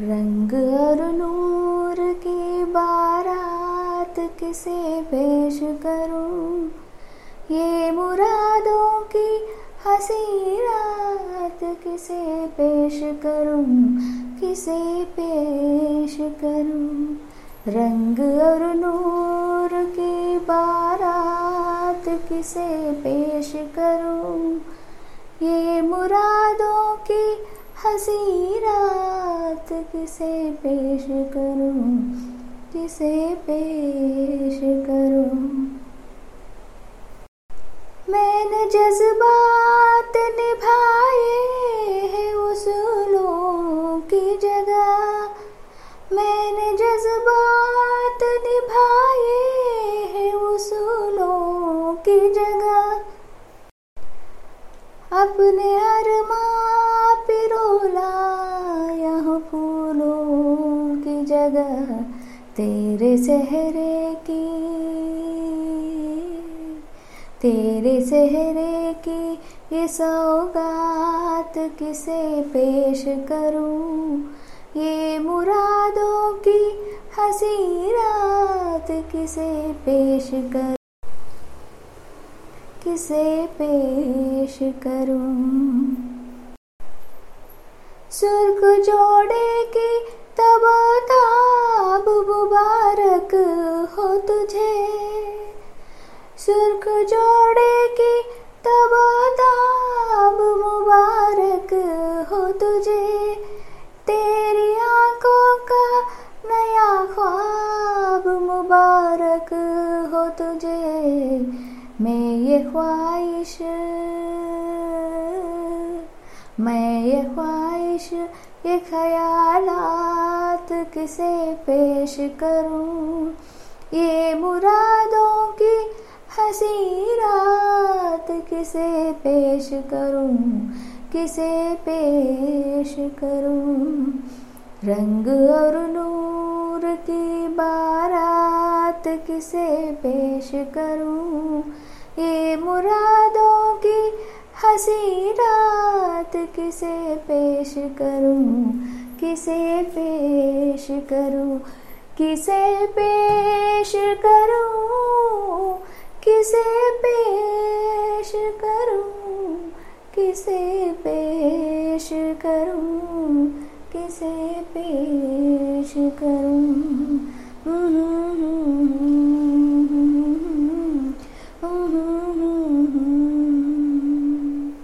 रंग और नूर की बारात किसे पेश करूँ? ये मुरादों की हसी रात किसे पेश करूँ? किसे पेश करूँ? रंग और नूर की बारात किसे पेश करूँ? ये मुरादों की हसी रात किसे पेश करूँ किसे पेश करूँ। मैंने जज्बात निभाए हैं उसूलों की जगह। मैंने जज्बात निभाए हैं उसूलों की जगह। अपने अरमा पिरोला जगह तेरे सहरे की, तेरे सहरे की ये सौगात किसे पेश करूँ? ये मुरादों की हसी रात किसे पेश कर? किसे पेश करूँ? सुर्ख जोड़े की ताब मुबारक हो तुझे। सुर्ख जोड़े की तब मुबारक हो तुझे। तेरी आँखों का नया ख्वाब मुबारक हो तुझे। मैं ये ख्वाहिश, मैं ये ख्वाहिश, ये ख्यालात किसे पेश करूँ? ये मुरादों की हसी रात किसे पेश करूँ? किसे पेश करूँ? रंग और नूर की बारात किसे पेश करूँ? ये मुरादों की हसी रात किसे पेश करूँ? किसे पेश करूँ? किसे पेश करूँ? किसे पेश करूँ? किसे पेश करूँ? किसे पेश करूँ?